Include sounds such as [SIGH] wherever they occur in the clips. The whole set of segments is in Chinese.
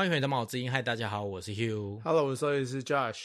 欢迎回到毛之音，嗨，大家好，我是 Hugh。Hello，我是兽医师 Josh。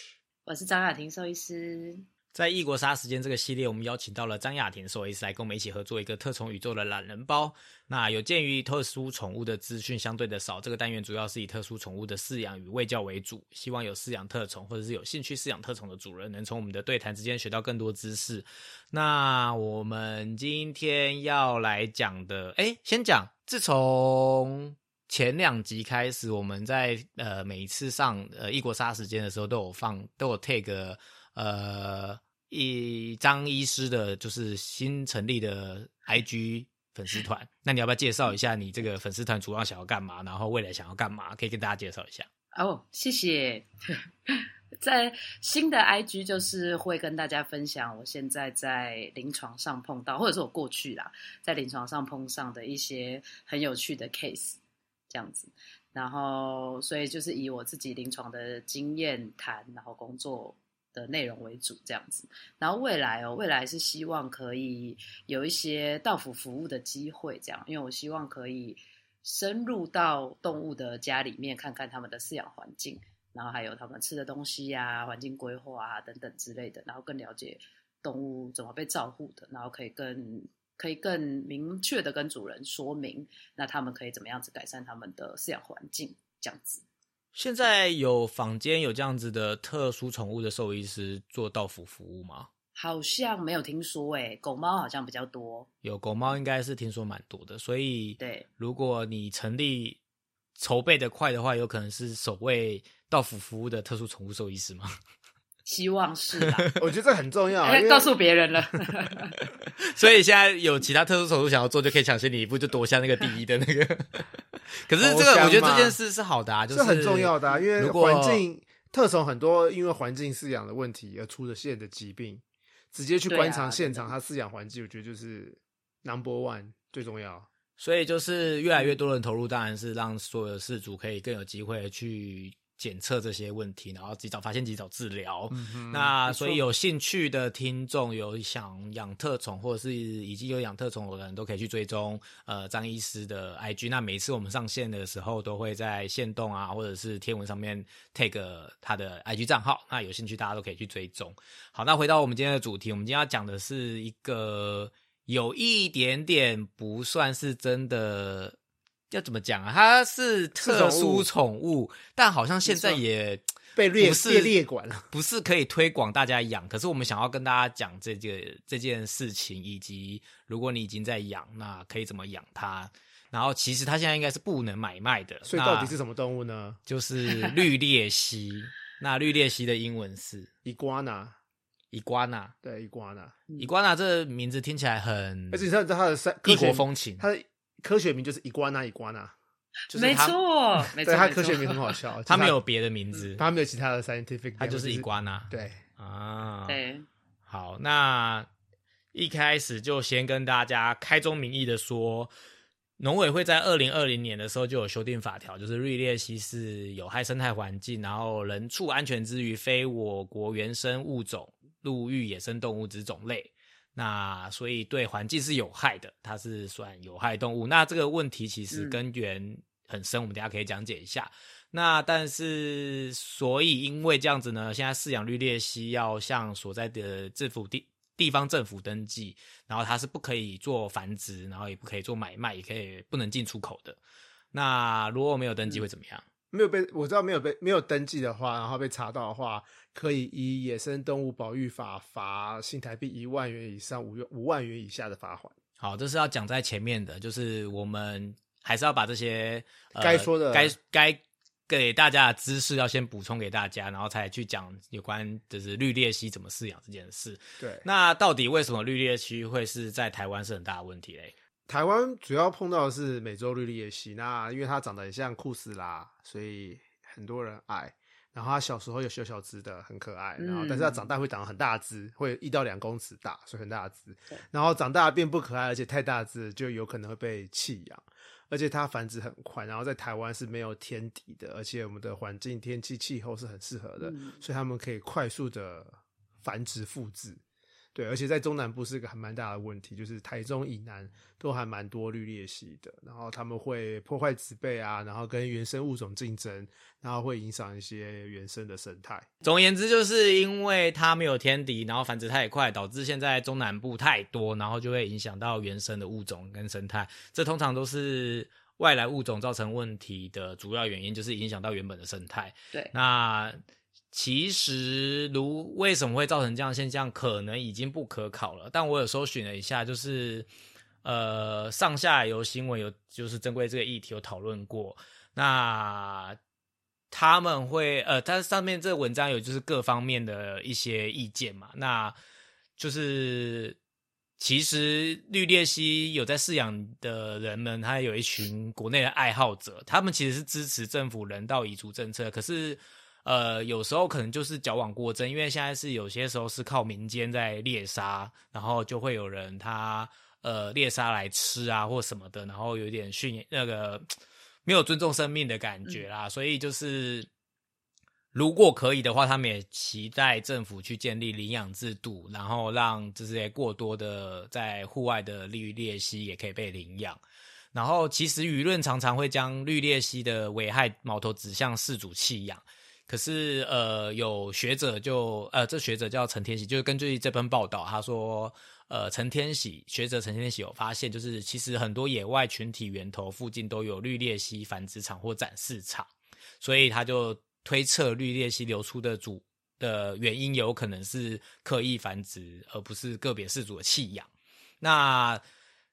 我是张雅婷兽医师。在异国杀时间这个系列，我们邀请到了张雅婷兽医师来跟我们一起合作一个特宠宇宙的懒人包。那有鉴于特殊宠物的资讯相对的少，这个单元主要是以特殊宠物的饲养与喂教为主，希望有饲养特宠或者是有兴趣饲养特宠的主人，能从我们的对谈之间学到更多知识。那我们今天要来讲的，哎，先讲，自从前两集开始，我们在呃每一次上呃异国杀时间的时候，都有放都有 take 呃一张医师的，就是新成立的 IG 粉丝团。那你要不要介绍一下你这个粉丝团主要想要干嘛？然后未来想要干嘛？可以跟大家介绍一下。哦，谢谢。在新的 IG 就是会跟大家分享我现在在临床上碰到，或者是我过去啦，在临床上碰上的一些很有趣的 case，这样子。然后，所以就是以我自己临床的经验谈，然后工作的内容为主，这样子。然后未来哦，未来是希望可以有一些到府服务的机会，这样，因为我希望可以深入到动物的家里面，看看他们的饲养环境。然后还有他们吃的东西呀、环境规划啊等等之类的，然后更了解动物怎么被照顾的，然后可以更可以更明确的跟主人说明，那他们可以怎么样子改善他们的饲养环境，这样子。现在有坊间有这样子的特殊宠物的兽医师做到府服务吗？好像没有听说诶、狗猫好像比较多。有狗猫应该是听说蛮多的，所以对，如果你成立筹备的快的话，有可能是首位到府服务的特殊宠物兽医师吗？希望是吧，[LAUGHS] 我觉得这很重要，告诉别人了。[LAUGHS] 所以现在有其他特殊手术想要做，就可以抢先你一步，就夺下那个第一的那个。[LAUGHS] 可是这个，我觉得这件事是好的啊，就是很重要的、啊，因为环境特宠很多因为环境饲养的问题而出的现的疾病，直接去观察现场它饲养环境，我觉得就是 number one 最重要。所以就是越来越多人投入，当然是让所有的事主可以更有机会去检测这些问题，然后及早发现、及早治疗。嗯那所以有兴趣的听众，有想养特宠或者是已经有养特宠的人，都可以去追踪呃张医师的 IG。那每一次我们上线的时候，都会在线动啊，或者是天文上面 take 他的 IG 账号。那有兴趣大家都可以去追踪。好，那回到我们今天的主题，我们今天要讲的是一个有一点点不算是真的。要怎么讲啊？它是特殊宠物，但好像现在也被列不是列列管了，不是可以推广大家养，可是我们想要跟大家讲这个这件事情，以及如果你已经在养，那可以怎么养它。然后其实它现在应该是不能买卖的，所以到底是什么动物呢？[LAUGHS] 就是绿鬣蜥。那绿鬣蜥的英文是？iguana，iguana。对，iguana。iguana 这名字听起来很而且你知道它的三异科学国风情，它的科学名就是 iguana，没就是它错，[LAUGHS] 没错，对，它没错。科学名很好笑，[LAUGHS] 它没有别的名字，它没有其他的 scientific，它就是 name，iguana。对，啊，对，好，那一开始就先跟大家开宗明义的说，农委会在二零二零年的时候就有修订法条，就是绿鬣蜥是有害生态环境，然后人畜安全之余，非我国原生物种陆域野生动物之种类。那所以对环境是有害的，它是算有害动物。那这个问题其实嗯根源很深，我们等一下可以讲解一下。那但是，所以因为这样子呢，现在饲养绿鬣蜥要向所在的政府地地方政府登记，然后它是不可以做繁殖，然后也不可以做买卖，也可以不能进出口的。那如果没有登记会怎么样？没有被我知道没有被没有登记的话，然后被查到的话，可以以野生动物保育法罚新台币一万元以上五元五万元以下的罚款。好，这是要讲在前面的，就是我们还是要把这些、呃、该说的该该给大家的知识要先补充给大家，然后才去讲有关就是绿鬣蜥怎么饲养这件事。对，那到底为什么绿鬣蜥会是在台湾是很大的问题嘞？台湾主要碰到的是美洲绿鬣蜥，那因为它长得很像库斯拉，所以很多人爱。然后它小时候有小小只的，很可爱。然后，但是它长大会长得很大只，会一到两公尺大，所以很大只。然后长大变不可爱，而且太大只就有可能会被弃养。而且它繁殖很快，然后在台湾是没有天敌的，而且我们的环境、天气、气候是很适合的，嗯所以它们可以快速的繁殖复制。对，而且在中南部是个还蛮大的问题，就是台中以南都还蛮多绿鬣蜥的，然后他们会破坏植被啊，然后跟原生物种竞争，然后会影响一些原生的生态。总而言之，就是因为它没有天敌，然后繁殖太快，导致现在中南部太多，然后就会影响到原生的物种跟生态。这通常都是外来物种造成问题的主要原因，就是影响到原本的生态。对，那其实如为什么会造成这样现象，可能已经不可考了。但我有搜寻了一下，就是呃上下游新闻有就是针对这个议题有讨论过。那他们会呃，它上面这个文章有就是各方面的一些意见嘛。那就是其实绿鬣蜥有在饲养的人们，他有一群国内的爱好者，他们其实是支持政府人道移除政策，可是。呃，有时候可能就是矫枉过正，因为现在是有些时候是靠民间在猎杀，然后就会有人他呃猎杀来吃啊或什么的，然后有点训那个没有尊重生命的感觉啦。所以就是如果可以的话，他们也期待政府去建立领养制度，然后让这些过多的在户外的绿鬣蜥也可以被领养。然后其实舆论常常会将绿鬣蜥的危害矛头指向饲主弃养。可是，呃，有学者就，呃，这学者叫陈天喜，就是根据这篇报道，他说，呃，陈天喜学者陈天喜有发现，就是其实很多野外群体源头附近都有绿鬣蜥繁殖场或展示场，所以他就推测绿鬣蜥流出的主的原因有可能是刻意繁殖，而不是个别饲主的弃养。那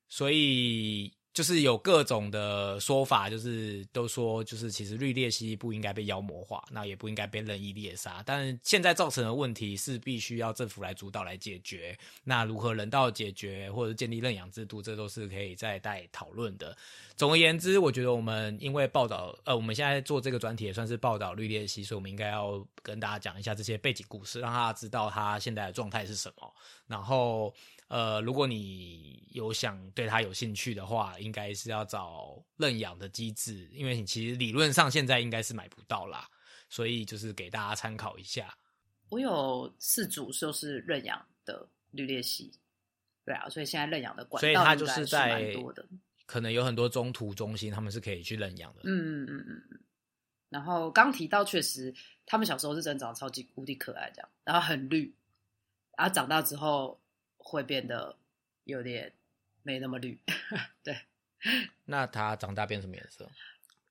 所以。就是有各种的说法，就是都说，就是其实绿鬣蜥不应该被妖魔化，那也不应该被任意猎杀。但现在造成的问题是，必须要政府来主导来解决。那如何人道解决，或者建立认养制度，这都是可以再待讨论的。总而言之，我觉得我们因为报道，呃，我们现在做这个专题也算是报道绿鬣蜥，所以我们应该要跟大家讲一下这些背景故事，让大家知道它现在的状态是什么。然后。呃，如果你有想对它有兴趣的话，应该是要找认养的机制，因为你其实理论上现在应该是买不到啦，所以就是给大家参考一下。我有四组就是认养的绿鬣蜥，对啊，所以现在认养的管道，所以它就是在可能有很多中途中心，他们是可以去认养的。嗯嗯嗯嗯嗯。然后刚提到，确实他们小时候是真的长得超级无敌可爱，这样，然后很绿，然后长大之后。会变得有点没那么绿，对。那它长大变什么颜色？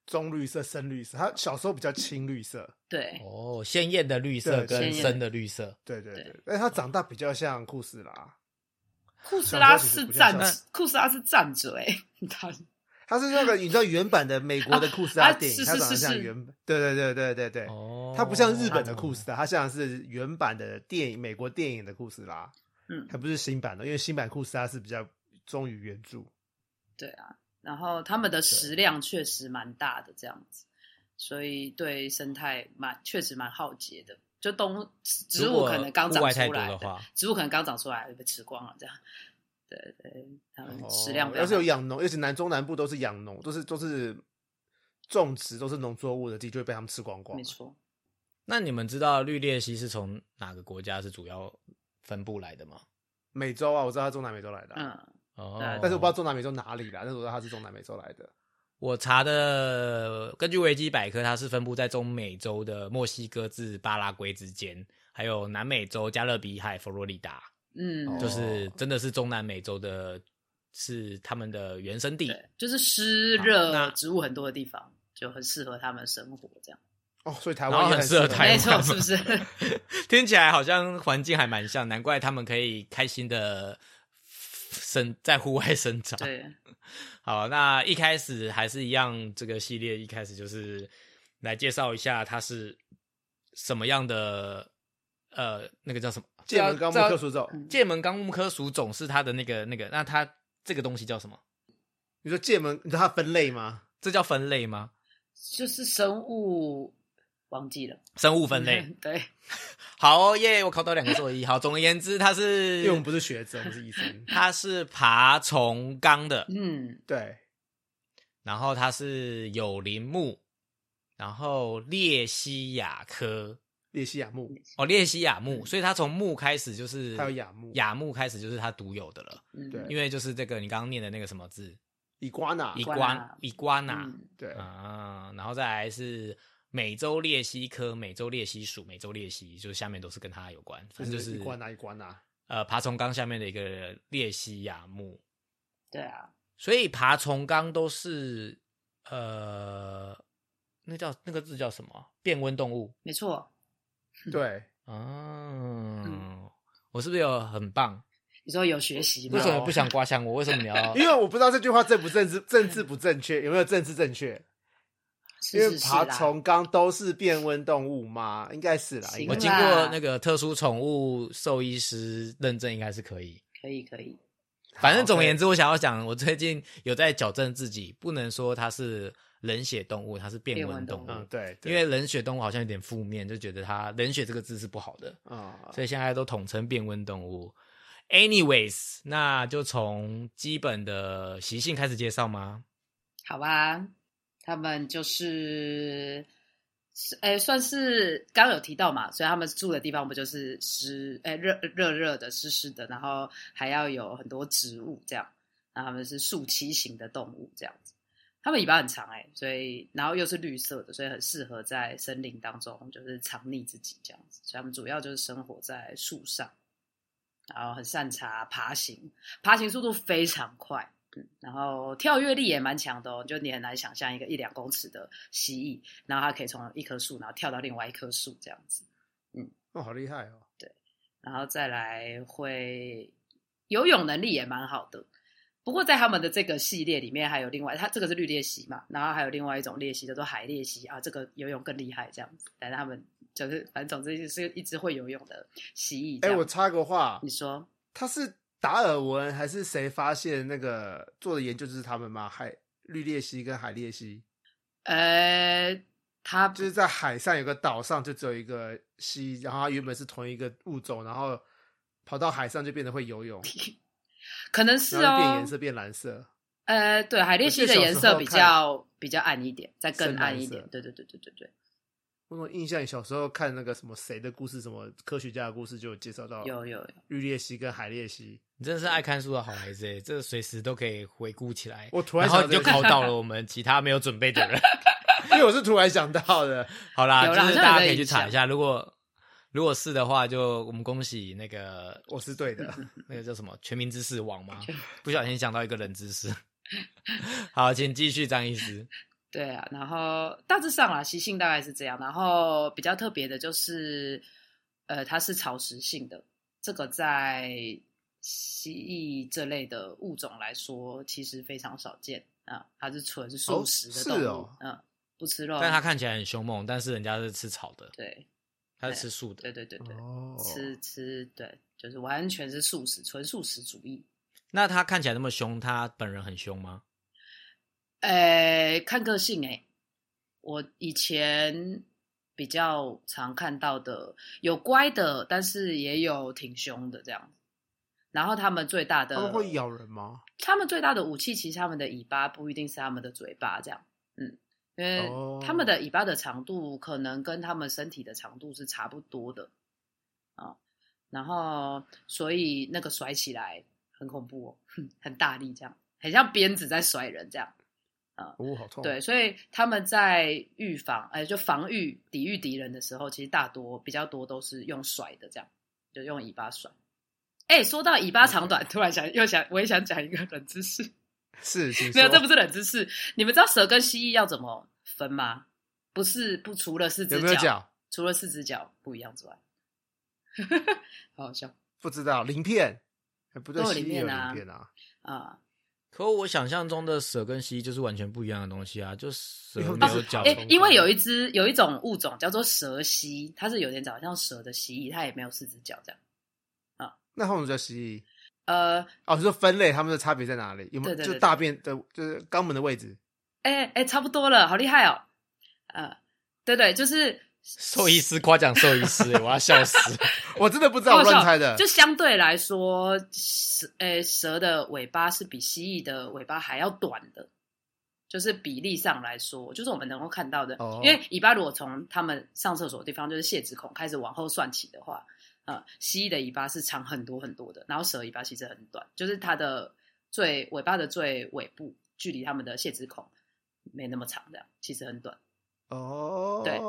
棕绿色、深绿色。它小时候比较青绿色。对。哦，鲜艳的绿色跟深的绿色。对对对。哎，它长大比较像库斯拉。库斯拉是站，库斯拉是站着哎，他他 [LAUGHS] 是那个你知道原版的美国的库斯拉电影，它长得像原版。对对对对对对。哦。它不像日本的库斯拉，它像是原版的电影，美国电影的库斯拉。嗯，还不是新版的，因为新版库斯拉是比较忠于原著。对啊，然后他们的食量确实蛮大的，这样子，所以对生态蛮确实蛮浩劫的。就东植物可能刚长出来的，植物可能刚长出来就被吃光了，这样。对对，他们食量要是有养农，而且南中南部都是养农，都是都是种植，都是农作物的地，就会被他们吃光光。没错。那你们知道绿鬣蜥是从哪个国家是主要？分布来的吗？美洲啊，我知道它中南美洲来的。嗯，哦，但是我不知道中南美洲哪里啦，但是我知道它是中南美洲来的。我查的，根据维基百科，它是分布在中美洲的墨西哥至巴拉圭之间，还有南美洲加勒比海、佛罗里达。嗯，就是真的是中南美洲的，是他们的原生地，就是湿热植物很多的地方，就很适合他们生活这样。哦，所以台湾很适合台湾，没错是不是？[LAUGHS] 听起来好像环境还蛮像，难怪他们可以开心的生在户外生长。对，[LAUGHS] 好，那一开始还是一样，这个系列一开始就是来介绍一下它是什么样的，呃，那个叫什么？剑门纲目科属种。剑门纲目科属种是它的那个那个，那它这个东西叫什么？你说剑门，你知道它分类吗？这叫分类吗？就是生物。忘记了。生物分类，[LAUGHS] 对，好耶！我考到两个作业。好，总而言之，它是因为我们不是学者，我们是医生。[LAUGHS] 它是爬虫纲的，嗯，对。然后它是有鳞木，然后鬣蜥亚科，列西亚木，哦，列西亚木，所以它从木开始就是还有亚木，亚木开始就是它独有的了，嗯。对。因为就是这个你刚刚念的那个什么字，伊瓜纳伊，瓜瓜纳伊瓜纳嗯。对，啊，然后再来是美洲鬣蜥科美洲鬣蜥属美洲鬣蜥，就是下面都是跟它有关，反正就是一关啊一关啊，呃爬虫纲下面的一个鬣蜥亚目，对啊，所以爬虫纲都是呃那叫那个字叫什么？变温动物没错。对，[LAUGHS] 啊。我是不是有很棒？你说有学习吗为？什么不想刮香我？为什么你要？[LAUGHS] 因为我不知道这句话正不正治政治不正确，有没有政治正确？因为爬虫纲都是变温动物吗？应该是啦，行应该是。我经过那个特殊宠物兽医师认证，应该是可以。可以可以，反正总而言之，我想要讲，我最近有在矫正自己，不能说它是冷血动物，它是变温动物。嗯，对，对。因为冷血动物好像有点负面，就觉得它冷血这个字是不好的，啊，所以现在都统称变温动物。Anyways，那就从基本的习性开始介绍吗？好吧，他们就是，是诶，算是刚有提到嘛，所以他们住的地方不就是湿，诶，热热热的、湿湿的，然后还要有很多植物这样，然后他们是树栖型的动物这样子。他们尾巴很长哎、所以然后又是绿色的，所以很适合在森林当中就是藏匿自己这样子。所以他们主要就是生活在树上，然后很擅长爬行，爬行速度非常快。嗯，然后跳跃力也蛮强的哦，就你很难想象一个一两公尺的蜥蜴，然后它可以从一棵树，然后跳到另外一棵树这样子，嗯哦，好厉害哦，对然后再来会游泳能力也蛮好的。不过在他们的这个系列里面，还有另外，它这个是绿鬣蜥嘛，然后还有另外一种鬣蜥叫做海鬣蜥啊，这个游泳更厉害这样子。但是他们就是反正总之就是一只会游泳的蜥蜴哎，样。我插个话你，说它是达尔文还是谁发现那个做的研究就是他们吗？海绿鬣蜥跟海鬣蜥，呃，他就是在海上有个岛上就只有一个蜥，然后它原本是同一个物种，然后跑到海上就变得会游泳，[LAUGHS] 可能是哦变颜，色变蓝色。呃，对，海鬣蜥的颜色比较比较暗一点，再更暗一点。对对对对对对，我有印象，小时候看那个什么谁的故事，什么科学家的故事，就有介绍到有有有。绿鬣蜥跟海鬣蜥。你真的是爱看书的好孩子诶，这个随时都可以回顾起来。我突然然后你就这个考到了我们其他没有准备的人。[LAUGHS] 因为我是突然想到的，好啦，有啦就是好像有大家可以去查一下，如果如果是的话，就我们恭喜那个我是对的。那个叫什么全民知识网吗？不小心想到一个冷知识。[LAUGHS] 好，请继续张医师。[LAUGHS] 对啊，然后大致上啦，习性大概是这样。然后比较特别的就是，呃，它是草食性的，这个在蜥蜴这类的物种来说，其实非常少见啊。它是纯素食的动物，是哦嗯，不吃肉。但它看起来很凶猛，但是人家是吃草的，对它是吃素的。对对对对，哦，吃吃对，就是完全是素食，纯素食主义。那它看起来那么凶，它本人很凶吗？呃，看个性哎、我以前比较常看到的有乖的，但是也有挺凶的这样子。然后他们最大的，他们会咬人吗？他们最大的武器其实他们的尾巴不一定是他们的嘴巴这样，嗯，因为哦他们的尾巴的长度可能跟他们身体的长度是差不多的啊、然后所以那个甩起来很恐怖哦，哼 [LAUGHS] 很大力这样，很像鞭子在甩人这样。哦，好痛。对，，所以他们在预防，哎，就防御、抵御敌人的时候，其实大多比较多都是用甩的，这样就用尾巴甩。哎，说到尾巴长短，突然想又想，我也想讲一个冷知识，是，请 [LAUGHS] 没有，这不是冷知识。你们知道蛇跟蜥蜴要怎么分吗？不是不除了四只有没有脚？除了四只脚不一样之外，[LAUGHS] 好好笑不知道，鳞片。哎，不对，都有蜥蜴有鳞片啊鳞片啊。啊！可我想象中的蛇跟蜥蜴就是完全不一样的东西啊，就蛇因为没有脚哎、同因为有一只有一种物种叫做蛇蜥，它是有点长得像蛇的蜥蜴，它也没有四只脚这样。那后面叫蜥蜴。呃，哦，你说分类，他们的差别在哪里？有没有就大便的，就是肛门的位置？哎、哎、差不多了，好厉害哦！呃，对对，就是兽医师夸奖兽医师、欸我要笑死。[LAUGHS] 我真的不知道，我乱猜的。就相对来说，蛇，呃，蛇的尾巴是比蜥蜴的尾巴还要短的，就是比例上来说，就是我们能够看到的，哦因为尾巴如果从他们上厕所的地方，就是泄殖孔开始往后算起的话，呃，蜥蜴的尾巴是长很多很多的，然后蛇尾巴其实很短，就是它的最尾巴的最尾部距离它们的泄殖孔没那么长，这样其实很短。哦，对，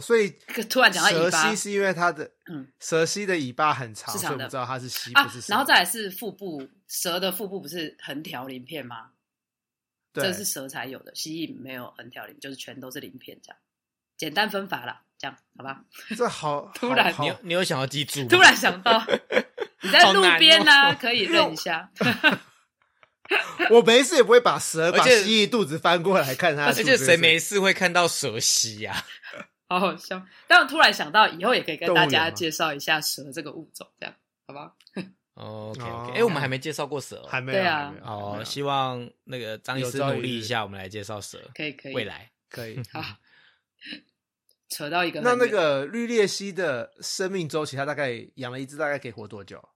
所以突然讲到蛇尾巴蜥是因为它的嗯蛇蜥的尾巴很长，是长的所以我们知道它是蜥，啊不是，蛇。然后再来是腹部，蛇的腹部不是横条鳞片吗？对这是蛇才有的，蜥蜴没有横条鳞，就是全都是鳞片这样。简单分法啦，这样好吧？[LAUGHS] 这好突然你有你有想要记住？[LAUGHS] 突然想到，[LAUGHS] 你在路边呢、可以认一下。我没事也不会把蛇把而且蜥蜴肚子翻过来看它而。且谁没事会看到蛇蜥呀、好好笑。但我突然想到，以后也可以跟大家介绍一下蛇这个物种，这样好吧？？OK 哦 OK，哎、我们还没介绍过蛇哦。还没有？对啊哦，希望那个张医师努力一下，我们来介绍蛇。可以可以。未来可以。好，扯到一个那那个绿鬣蜥的生命周期，它大概养了一只，大概可以活多久？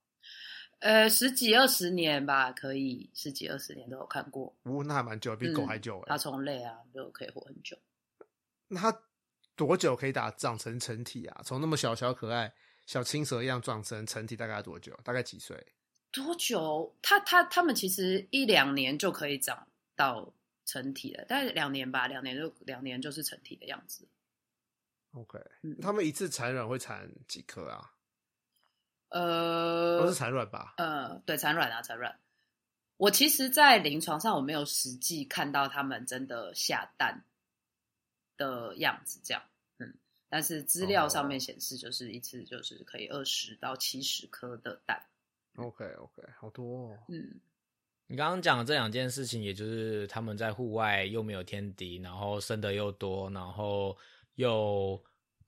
呃十几二十年吧，可以十几二十年都有看过。哦，那还蛮久，比狗还久哎、它从类啊就可以活很久。那它多久可以打长成成体啊？从那么小小可爱小青蛇一样长成成体，大概要多久？大概几岁？多久？它它它们其实一两年就可以长到成体了，大概两年吧，两年就两年就是成体的样子。OK，嗯他们一次产卵会产几颗啊？呃，都是产卵吧？呃，对，产卵啊，产卵。我其实，在临床上我没有实际看到他们真的下蛋的样子，这样，嗯，但是资料上面显示，就是一次就是可以二十到七十颗的蛋，OK OK，好多、哦。嗯，你刚刚讲的这两件事情，也就是他们在户外又没有天敌，然后生的又多，然后又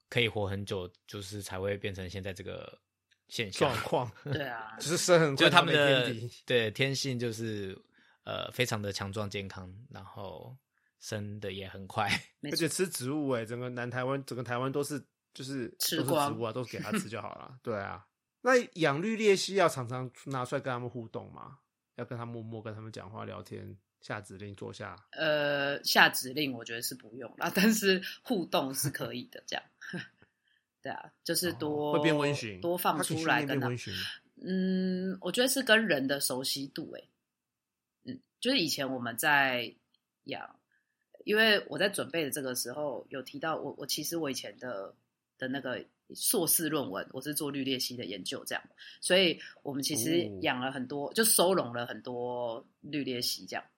可以活很久，就是才会变成现在这个现象状。况 [LAUGHS] 对啊就，是生很快，就他们的天敌对天性就是呃非常的强壮健康，然后生的也很快。[LAUGHS] 而且，吃植物哎、整个南台湾，整个台湾都是就是都是吃光植物啊，都给它吃就好了。[LAUGHS] 对啊，那养绿鬣蜥要常常拿出来跟他们互动吗？要跟他默默跟他们讲话聊天，下指令坐下。呃，下指令我觉得是不用啦，但是互动是可以的，这样。[LAUGHS] 对啊，就是多、哦会变温驯，多放出来跟他。嗯，我觉得是跟人的熟悉度、欸，嗯，就是以前我们在养，因为我在准备的这个时候有提到我，我其实我以前的的那个硕士论文，我是做绿鬣蜥的研究，这样，所以我们其实哦养了很多，就收容了很多绿鬣蜥，这样，嗯，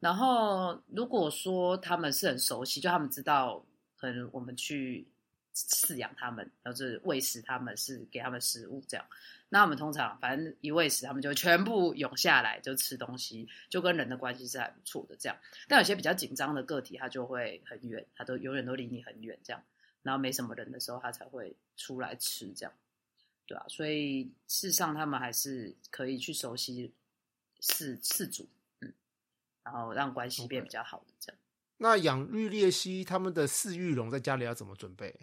然后如果说他们是很熟悉，就他们知道，可能我们去饲养它们，然后是喂食它们，是给它们食物这样。那我们通常反正一喂食，它们就全部涌下来就吃东西，就跟人的关系是还不错的这样。但有些比较紧张的个体，它就会很远，它都永远都离你很远这样。然后没什么人的时候，它才会出来吃这样，对啊。所以事实上，他们还是可以去熟悉饲饲主，然后让关系变比较好的这样。那养绿鬣蜥，他们的饲育笼在家里要怎么准备？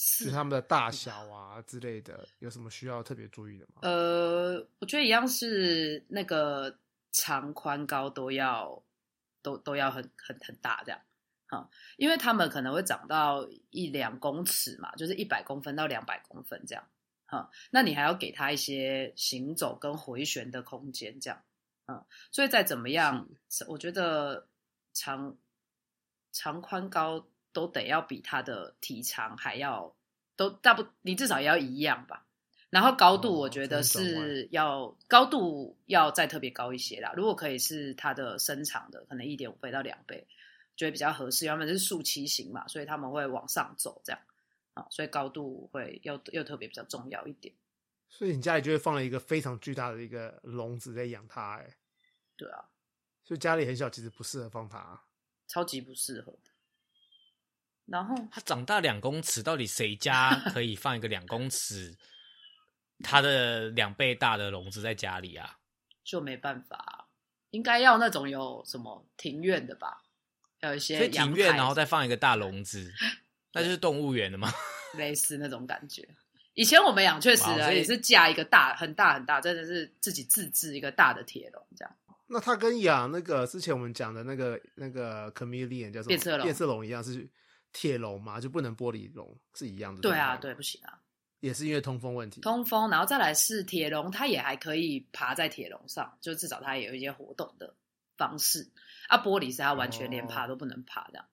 是他们的大小啊之类的，有什么需要特别注意的吗？呃，我觉得一样是那个长宽高都要都都要很很很大这样，哈、因为他们可能会长到一两公尺嘛，就是一百公分到两百公分这样，哈、那你还要给他一些行走跟回旋的空间这样，嗯，所以再怎么样，我觉得长长宽高都得要比他的体长还要都大不，你至少也要一样吧。然后高度，哦我觉得是要、高度要再特别高一些啦。如果可以是它的身长的，可能一点五倍到两倍，觉得比较合适。因为他们是竖骑型嘛，所以他们会往上走这样啊，所以高度会又又特别比较重要一点。所以你家里就会放了一个非常巨大的一个笼子在养它，哎，对啊，所以家里很小，其实不适合放它。超级不适合的。然后它长大两公尺，到底谁家可以放一个两公尺它的两倍大的笼子在家里啊？就没办法，应该要那种有什么庭院的吧，要有一些所以庭院，然后再放一个大笼子，那就是动物园了吗？[LAUGHS] 类似那种感觉。以前我们养确实啊也是架一个大很大很大，真的是自己自制一个大的铁笼这样。那它跟养那个之前我们讲的那个那个 chameleon 叫什么变色龙变色龙一样，是铁笼嘛，就不能玻璃笼，是一样的。对啊，，对，不行啊。也是因为通风问题。通风，然后再来是铁笼，它也还可以爬在铁笼上，就至少它也有一些活动的方式。啊，玻璃是它完全连爬都不能爬这样。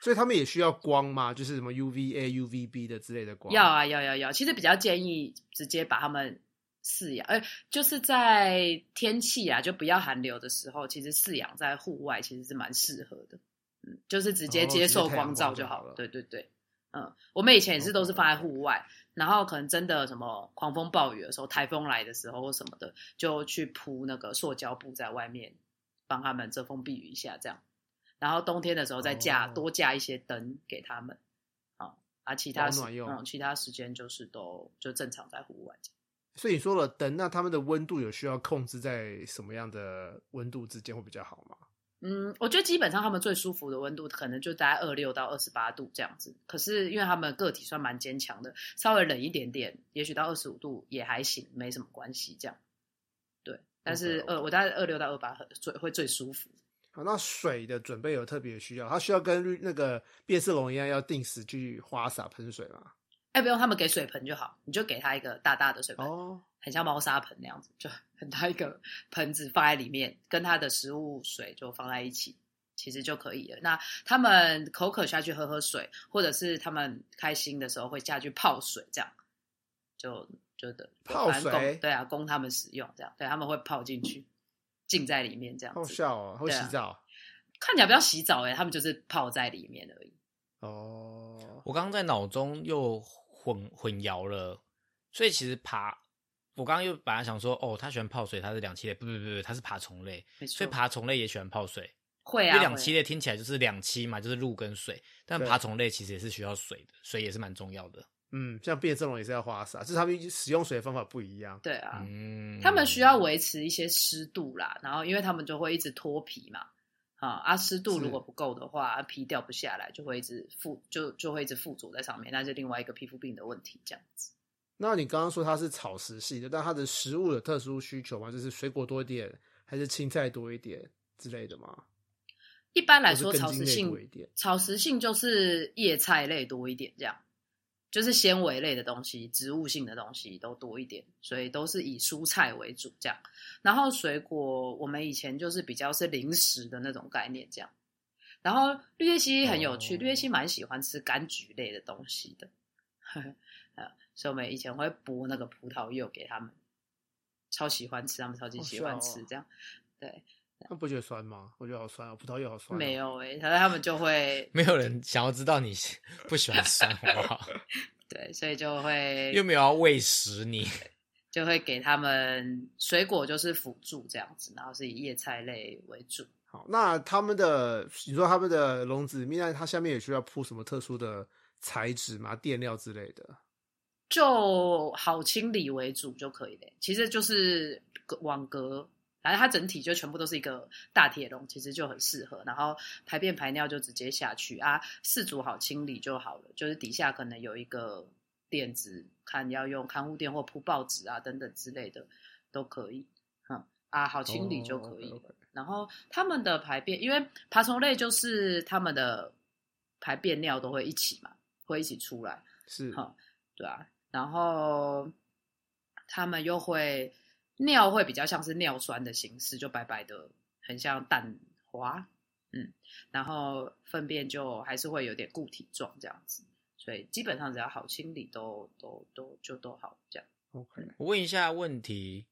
所以他们也需要光吗？就是什么 UVA、UVB 的之类的光？要啊，要要要。其实比较建议直接把它们饲养，呃，就是在天气啊，就不要寒流的时候，其实饲养在户外其实是蛮适合的。嗯，就是直接哦接受光照就好光就好了对对对，嗯，我们以前也是都是放在户外，然后可能真的什么狂风暴雨的时候、台风来的时候或什么的，就去铺那个塑胶布在外面，帮他们遮风避雨一下这样。然后冬天的时候再架、哦多架一些灯给他们，啊啊，其他嗯，其他时间就是都就正常在户外。所以你说了灯，那他们的温度有需要控制在什么样的温度之间会比较好吗？嗯，我觉得基本上他们最舒服的温度可能就大概二六到二十八度这样子。可是因为他们个体算蛮坚强的，稍微冷一点点，也许到二十五度也还行，没什么关系这样。对，但是二我大概二六到二八最会最舒服。好，那水的准备有特别需要，它需要跟绿那个变色龙一样，要定时去花洒喷水吗？哎，不用，他们给水盆就好，你就给他一个大大的水盆，哦，很像猫砂盆那样子，就很大一个盆子放在里面，跟它的食物水就放在一起，其实就可以了。那他们口渴下去喝喝水，或者是他们开心的时候会下去泡水，这样就就的泡水对啊，供他们使用，这样对他们会泡进去，浸在里面这样好子。笑哦，会洗澡、看起来不要洗澡哎、他们就是泡在里面而已。哦。我刚刚在脑中又混混淆了，所以其实爬，我刚刚又本来想说，哦，他喜欢泡水，他是两栖类，不不不不，他是爬虫类，没错，所以爬虫类也喜欢泡水。会啊，因为两栖类听起来就是两栖嘛，就是陆跟水，但爬虫类其实也是需要水的，水也是蛮重要的。嗯，像变色龙也是要花洒，就是他们使用水的方法不一样。对啊，嗯，他们需要维持一些湿度啦，然后因为他们就会一直脱皮嘛，啊啊，湿度如果不够的话，皮掉不下来，就会一直附就就会一直附着在上面，那是另外一个皮肤病的问题，这样子。那你刚刚说它是草食系的，但它的食物的特殊需求吗？就是水果多一点，还是青菜多一点之类的吗？一般来说，草食性草食性就是叶菜类多一点，这样就是纤维类的东西、植物性的东西都多一点，所以都是以蔬菜为主这样。然后水果，我们以前就是比较是零食的那种概念这样。然后绿叶蜥很有趣，哦绿叶蜥蛮喜欢吃柑橘类的东西的，呃，所以我们以前会剥那个葡萄柚给他们，超喜欢吃，他们超级喜欢吃这样。对，那不觉得酸吗？我觉得好酸哦，葡萄柚好酸、没。有诶、他他们就会 [LAUGHS] 没有人想要知道你不喜欢酸，好不好？[LAUGHS] 对，所以就会又没有要喂食你。就会给他们水果就是辅助这样子，然后是以叶菜类为主。好，那他们的你说他们的笼子里面，它下面也需要铺什么特殊的材质吗？垫料之类的？就好清理为主就可以了。其实就是隔网格，反正它整体就全部都是一个大铁笼，其实就很适合。然后排便排尿就直接下去啊，四组好清理就好了。就是底下可能有一个垫子，看要用看护垫或铺报纸啊等等之类的都可以。嗯啊，好清理就可以了。然后他们的排便，因为爬虫类就是他们的排便尿都会一起嘛，会一起出来。是哈对啊，然后他们又会尿会比较像是尿酸的形式，就白白的，很像蛋花，嗯，然后粪便就还是会有点固体状这样子，所以基本上只要好清理都都都就都好这样。OK，我问一下问题，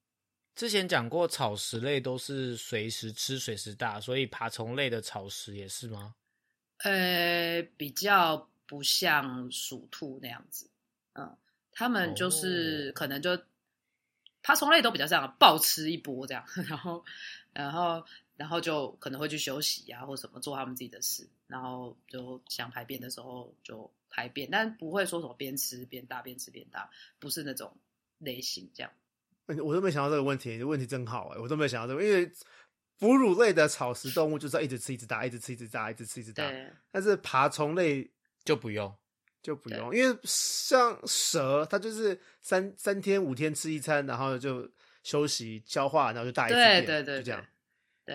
之前讲过草食类都是随时吃随时大，所以爬虫类的草食也是吗？呃，比较不像鼠兔那样子，嗯，他们就是哦可能就爬虫类都比较像暴吃一波这样，[LAUGHS] 然后，然后，然后就可能会去休息啊，或什么做他们自己的事，然后就想排便的时候就排便，但不会说什么边吃边大边吃边大，不是那种类型这样。嗯我都没想到这个问题，问题真好哎，我都没有想到这个，因为哺乳类的草食动物就是要一直吃一直大，一直吃一直大，一直吃一直大，但是爬虫类就不用。就不用，因为像蛇，它就是三三天五天吃一餐，然后就休息消化，然后就大一次便，对对对就这样。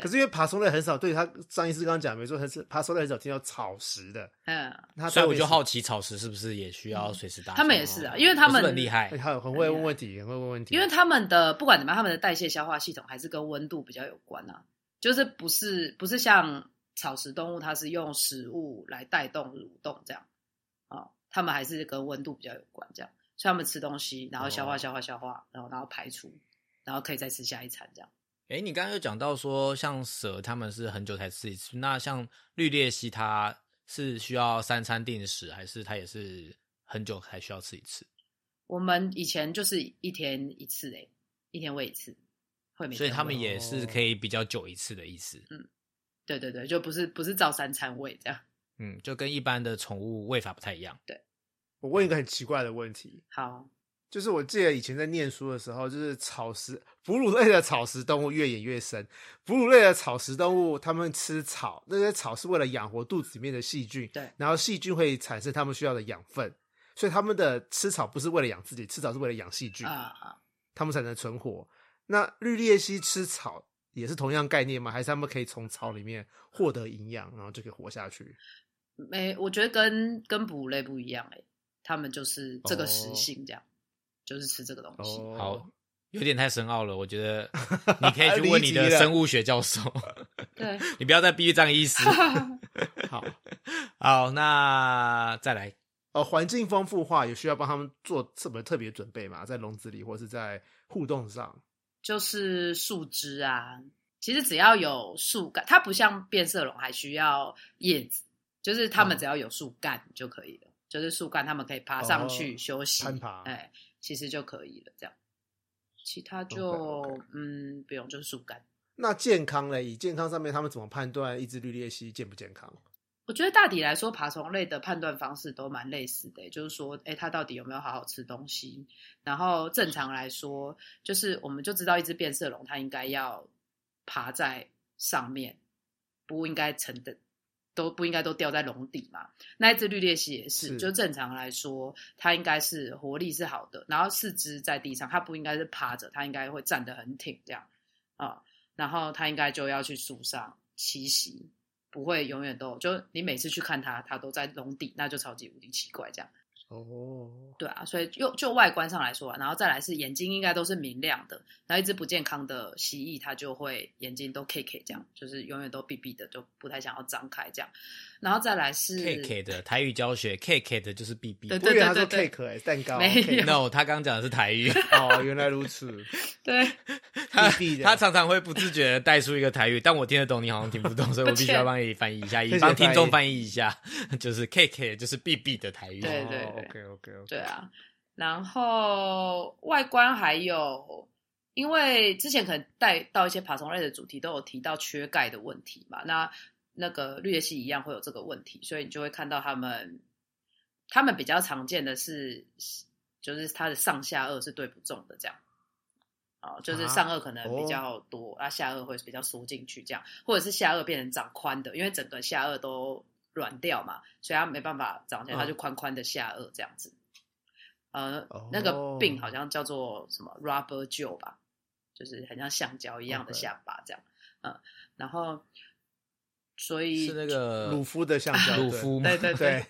可是因为爬虫类很少，对他张医师刚刚讲没错，很是爬虫类很少听到草食的，嗯，他所以我就好，奇草食是不是也需要随时打？他们也是啊，因为他们很厉害哎，还有很会问问题，很会问问题，因为他们的不管怎么样，他们的代谢消化系统还是跟温度比较有关啊，就是不是不是像草食动物，它是用食物来带动蠕动这样啊、他们还是跟温度比较有关这样，所以他们吃东西，然后消化哦消化消化，然后然后排出，然后可以再吃下一餐这样。哎，你刚刚有讲到说，像蛇他们是很久才吃一次，那像绿鬣蜥它是需要三餐定时，还是它也是很久才需要吃一次？我们以前就是一天一次诶、一天喂一次，所以他们也是可以比较久一次的意思。嗯对对对，就不是不是照三餐喂这样。嗯，就跟一般的宠物喂法不太一样。对我问一个很奇怪的问题，好，就是我记得以前在念书的时候，就是草食哺乳类的草食动物越演越深。哺乳类的草食动物，它们吃草，那些草是为了养活肚子里面的细菌，对然后细菌会产生它们需要的养分，所以它们的吃草不是为了养自己，吃草是为了养细菌，啊啊，它们才能存活。那绿鬣蜥吃草也是同样概念吗？还是它们可以从草里面获得营养，然后就可以活下去？没，我觉得跟跟哺乳类不一样诶、他们就是这个食哦性这样，就是吃这个东西。哦，好，有点太深奥了，我觉得 [LAUGHS] 你可以去问你的生物学教授，[LAUGHS] 对，[LAUGHS] 你不要再逼张医师。好。好，那再来。呃，环境丰富化有需要帮他们做什么特别准备吗？在笼子里或是在互动上？就是树枝啊，其实只要有树干，它不像变色龙还需要叶子，就是他们嗯只要有树干就可以了。就是树干，他们可以爬上去哦休息，攀爬哎，其实就可以了。这样，其他就嗯不用，就是树干。那健康嘞？以健康上面，他们怎么判断一只绿鬣蜥健不健康？我觉得大体来说，爬虫类的判断方式都蛮类似的，就是说，哎，它到底有没有好好吃东西？然后正常来说，就是我们就知道一只变色龙，它应该要爬在上面，不应该沉的，都不应该都掉在笼底嘛。那一只绿鬣蜥也是，是就正常来说，它应该是活力是好的，然后四肢在地上，它不应该是趴着，它应该会站得很挺这样啊、然后它应该就要去树上栖息。不会永远都就你每次去看它，它都在笼底，那就超级无敌奇怪这样。哦，对啊，所以就就外观上来说啊，然后再来是眼睛应该都是明亮的，然后一只不健康的蜥蜴它就会眼睛都 K K 这样，就是永远都闭闭的，就不太想要张开这样。然后再来是 K K 的台语教学，K K 的就是 B B。对我以为他说对 cake 哎、蛋糕没有 cake No，他刚讲的是台语，哦，原来如此，[LAUGHS] 对他他常常会不自觉的带出一个台语，但我听得懂，你好像听不懂，[LAUGHS] 所以我必须要帮你翻译一下，帮听众翻翻译一下，就是 K K 就是 B B 的台语。对对哦、，OK OK OK，对啊，然后外观还有，因为之前可能带到一些爬虫类的主题都有提到缺钙的问题嘛，那那个绿叶蜥一样会有这个问题，所以你就会看到他们，他们比较常见的是，就是它的上下颚是对不中的这样。哦，就是上颚可能比较多，啊，下颚会比较缩进去，这样，或者是下颚变成长宽的，因为整个下颚都软掉嘛，所以他没办法长起来，他就宽宽的下颚这样子。呃，那个病好像叫做什么 rubber jaw 吧，就是很像橡胶一样的下巴这样。嗯，然后所以是那个鲁夫的橡胶鲁夫？对对对，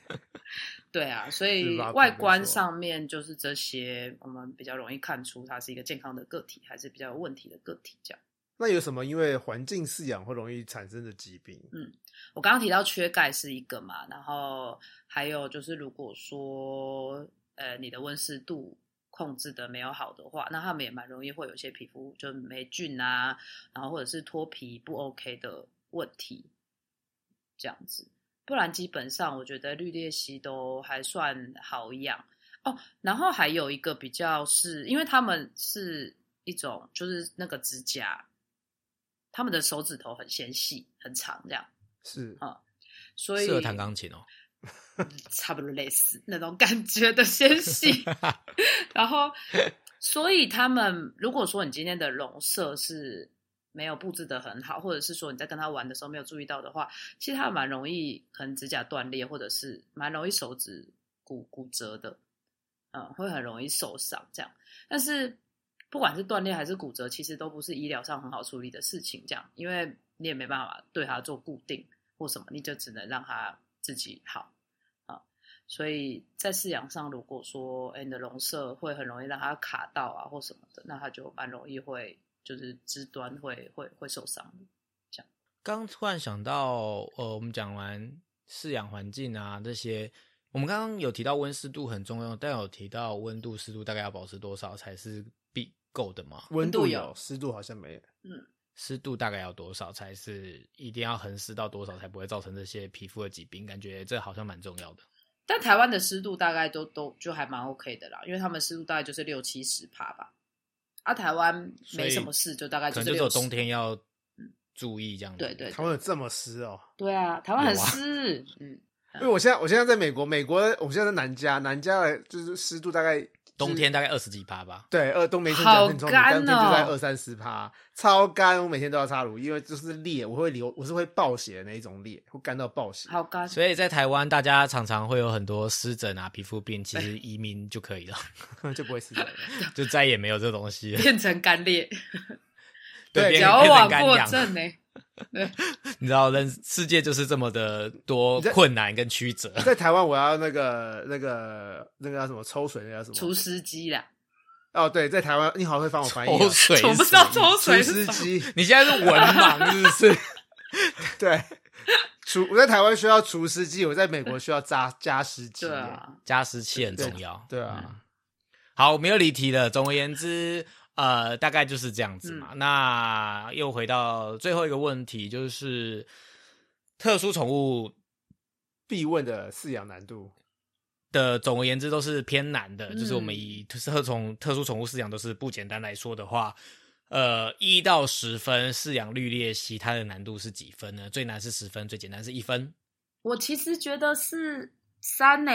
[LAUGHS] 对啊，所以外观上面就是这些，我们比较容易看出它是一个健康的个体，还是比较有问题的个体这样。那有什么因为环境饲养会容易产生的疾病？嗯我刚刚提到缺钙是一个嘛，然后还有就是如果说呃你的温湿度控制的没有好的话，那他们也蛮容易会有些皮肤就霉菌啊，然后或者是脱皮不 OK 的问题，这样子。不然基本上我觉得绿鬣蜥都还算好养哦。然后还有一个比较是因为他们是一种就是那个指甲，他们的手指头很纤细很长这样。是啊所以适合弹钢琴哦。差不多类似那种感觉的纤细。[LAUGHS] 然后，所以他们如果说你今天的笼舍是没有布置的很好，或者是说你在跟他玩的时候没有注意到的话，其实他蛮容易可能指甲断裂，或者是蛮容易手指骨骨折的，嗯，会很容易受伤这样。但是不管是断裂还是骨折，其实都不是医疗上很好处理的事情，这样，因为你也没办法对它做固定或什么，你就只能让它自己好啊。所以在饲养上，如果说哎你的笼舍会很容易让它卡到啊或什么的，那它就蛮容易会就是肢端会会会受伤的。刚突然想到，呃，我们讲完饲养环境啊这些，我们刚刚有提到温湿度很重要，但有提到温度、湿度大概要保持多少才是够的吗？温度有有，湿度好像没有。嗯，湿度大概要多少才是一定要恒湿到多少才不会造成这些皮肤的疾病？感觉这好像蛮重要的。但台湾的湿度大概都都就还蛮 OK 的啦，因为他们湿度大概就是六七十帕吧。啊，台湾没什么事，就大概可能只有冬天要注意这样子。对对台湾有这么湿哦？对啊，台湾很湿，[LAUGHS] 嗯，因为我现在我现在在美国，美国我现在在南加，南加的就是湿度大概冬天大概二十几趴吧。对二冬梅天好干冬天就在哦二三十趴，超干，我每天都要擦乳，因为就是裂，我会流，我是会爆血的那一种裂，会干到爆血。好干。所以在台湾，大家常常会有很多湿疹啊、皮肤病，其实移民就可以了，[LAUGHS] 就不会湿疹了。[LAUGHS] 就再也没有这东西了。变成干裂，[LAUGHS] 对变矫枉过干痒。正呢。[LAUGHS] 你知道，人世界就是这么的多困难跟曲折。在台湾，我要那个那个那个叫什么抽水，那叫什么？除湿机啦，哦，对，在台湾，你好会帮我翻译、哦。抽水，我不知道抽除水机，你现在是文盲是不是？[LAUGHS] 对，除我在台湾需要除湿机，我在美国需要加加湿机。对啊，加湿器很重要。对啊，嗯好，没有离题了。总而言之，呃，大概就是这样子嘛。那又回到最后一个问题，就是特殊宠物必问的饲养难度。的总而言之都是偏难的，嗯就是我们以特宠特殊宠物饲养都是不简单来说的话，呃，一到十分饲养绿鬣蜥，它的难度是几分呢？最难是十分，最简单是一分。我其实觉得是三呢，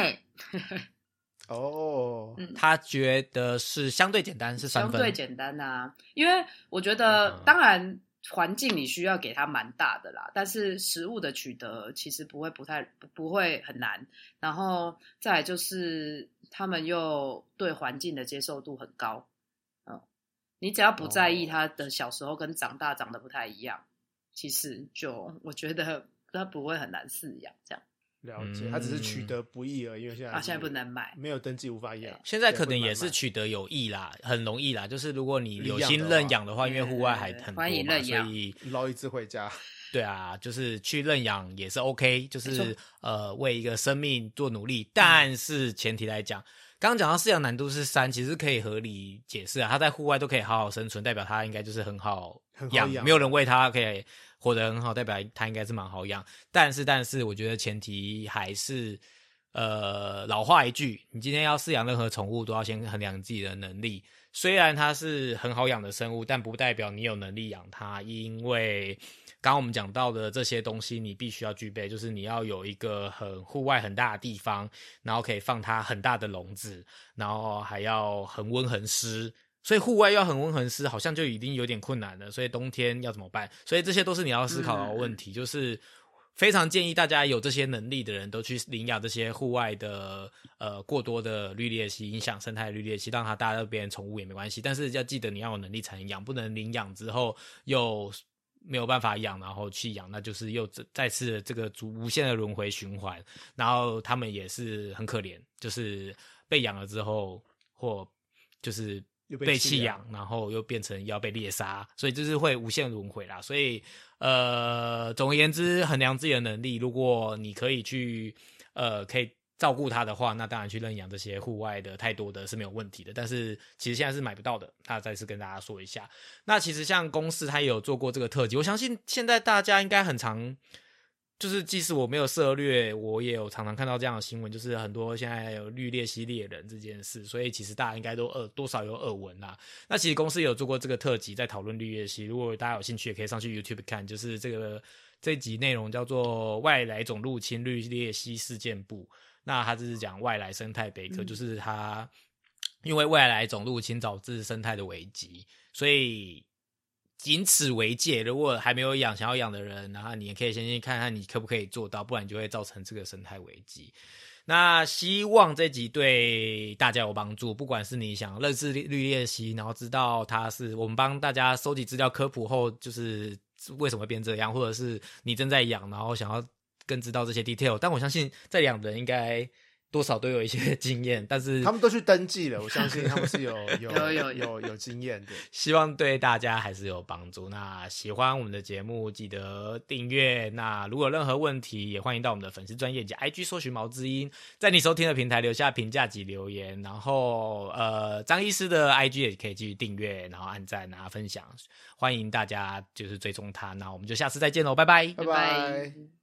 哦，嗯他觉得是相对简单，是三分。相对简单啊。因为我觉得嗯，当然环境你需要给他蛮大的啦，但是食物的取得其实不会不太不不会很难。然后再来就是他们又对环境的接受度很高，嗯，你只要不在意哦他的小时候跟长大长得不太一样，其实就我觉得他不会很难饲养这样了解，他只是取得不易而已，因为现在啊。现在不能买，没有登记，无法养。现在可能也是取得有益啦，很容易啦。就是如果你有心认养的话，因为户外还很多欢迎嘛，认养所以捞一只回家。[LAUGHS] 对啊，就是去认养也是 OK，就是呃为一个生命做努力，但是前提来讲，刚刚讲到饲养难度是三，其实可以合理解释啊，它在户外都可以好好生存，代表它应该就是很好养，很好养没有人喂它可以活得很好，代表它应该是蛮好养。但是，但是我觉得前提还是。呃，老话一句，你今天要饲养任何宠物，都要先衡量自己的能力。虽然它是很好养的生物，但不代表你有能力养它，因为刚刚我们讲到的这些东西，你必须要具备，就是你要有一个很户外很大的地方，然后可以放它很大的笼子，然后还要恒温恒湿。所以户外要恒温恒湿，好像就已经有点困难了。所以冬天要怎么办？所以这些都是你要思考的问题，就是。非常建议大家有这些能力的人都去领养这些户外的呃过多的绿鬣蜥，影响生态的绿鬣蜥，让它大家都变成宠物也没关系。但是要记得你要有能力才能养，不能领养之后又没有办法养，然后去养，那就是又再再次这个逐无限的轮回循环。然后他们也是很可怜，就是被养了之后或就是又被弃养，然后又变成要被猎杀，所以就是会无限轮回啦。所以呃，总而言之，衡量自己的能力，如果你可以去呃可以照顾它的话，那当然去认养这些户外的太多的是没有问题的。但是其实现在是买不到的，那再次跟大家说一下。那其实像公司它也有做过这个特辑，我相信现在大家应该很常。就是即使我没有涉略，我也有常常看到这样的新闻，就是很多现在有绿鬣蜥猎人这件事，所以其实大家应该都耳多少有耳闻啦。那其实公司有做过这个特辑，在讨论绿鬣蜥，如果大家有兴趣，也可以上去 YouTube 看，就是这个这集内容叫做“外来种入侵绿鬣蜥事件簿”。那他就是讲外来生态北科，嗯就是他因为外来种入侵导致生态的危机，所以仅此为戒。如果还没有养想要养的人，然后你也可以先去看看你可不可以做到，不然你就会造成这个生态危机。那希望这集对大家有帮助，不管是你想认识绿绿鬣蜥，然后知道它是我们帮大家收集资料科普后，就是为什么会变这样，或者是你正在养，然后想要更知道这些 detail。但我相信在养的人应该。多少都有一些 [LAUGHS] 经验，但是他们都去登记了，我相信他们是有 [LAUGHS] 有有有有有经验的。希望对大家还是有帮助。那喜欢我们的节目，记得订阅。那如果有任何问题，也欢迎到我们的粉丝专业及 IG 搜寻毛之音，在你收听的平台留下评价及留言。然后呃，张医师的 IG 也可以继续订阅，然后按赞啊分享，欢迎大家就是追踪他。那我们就下次再见喽，拜拜，拜拜。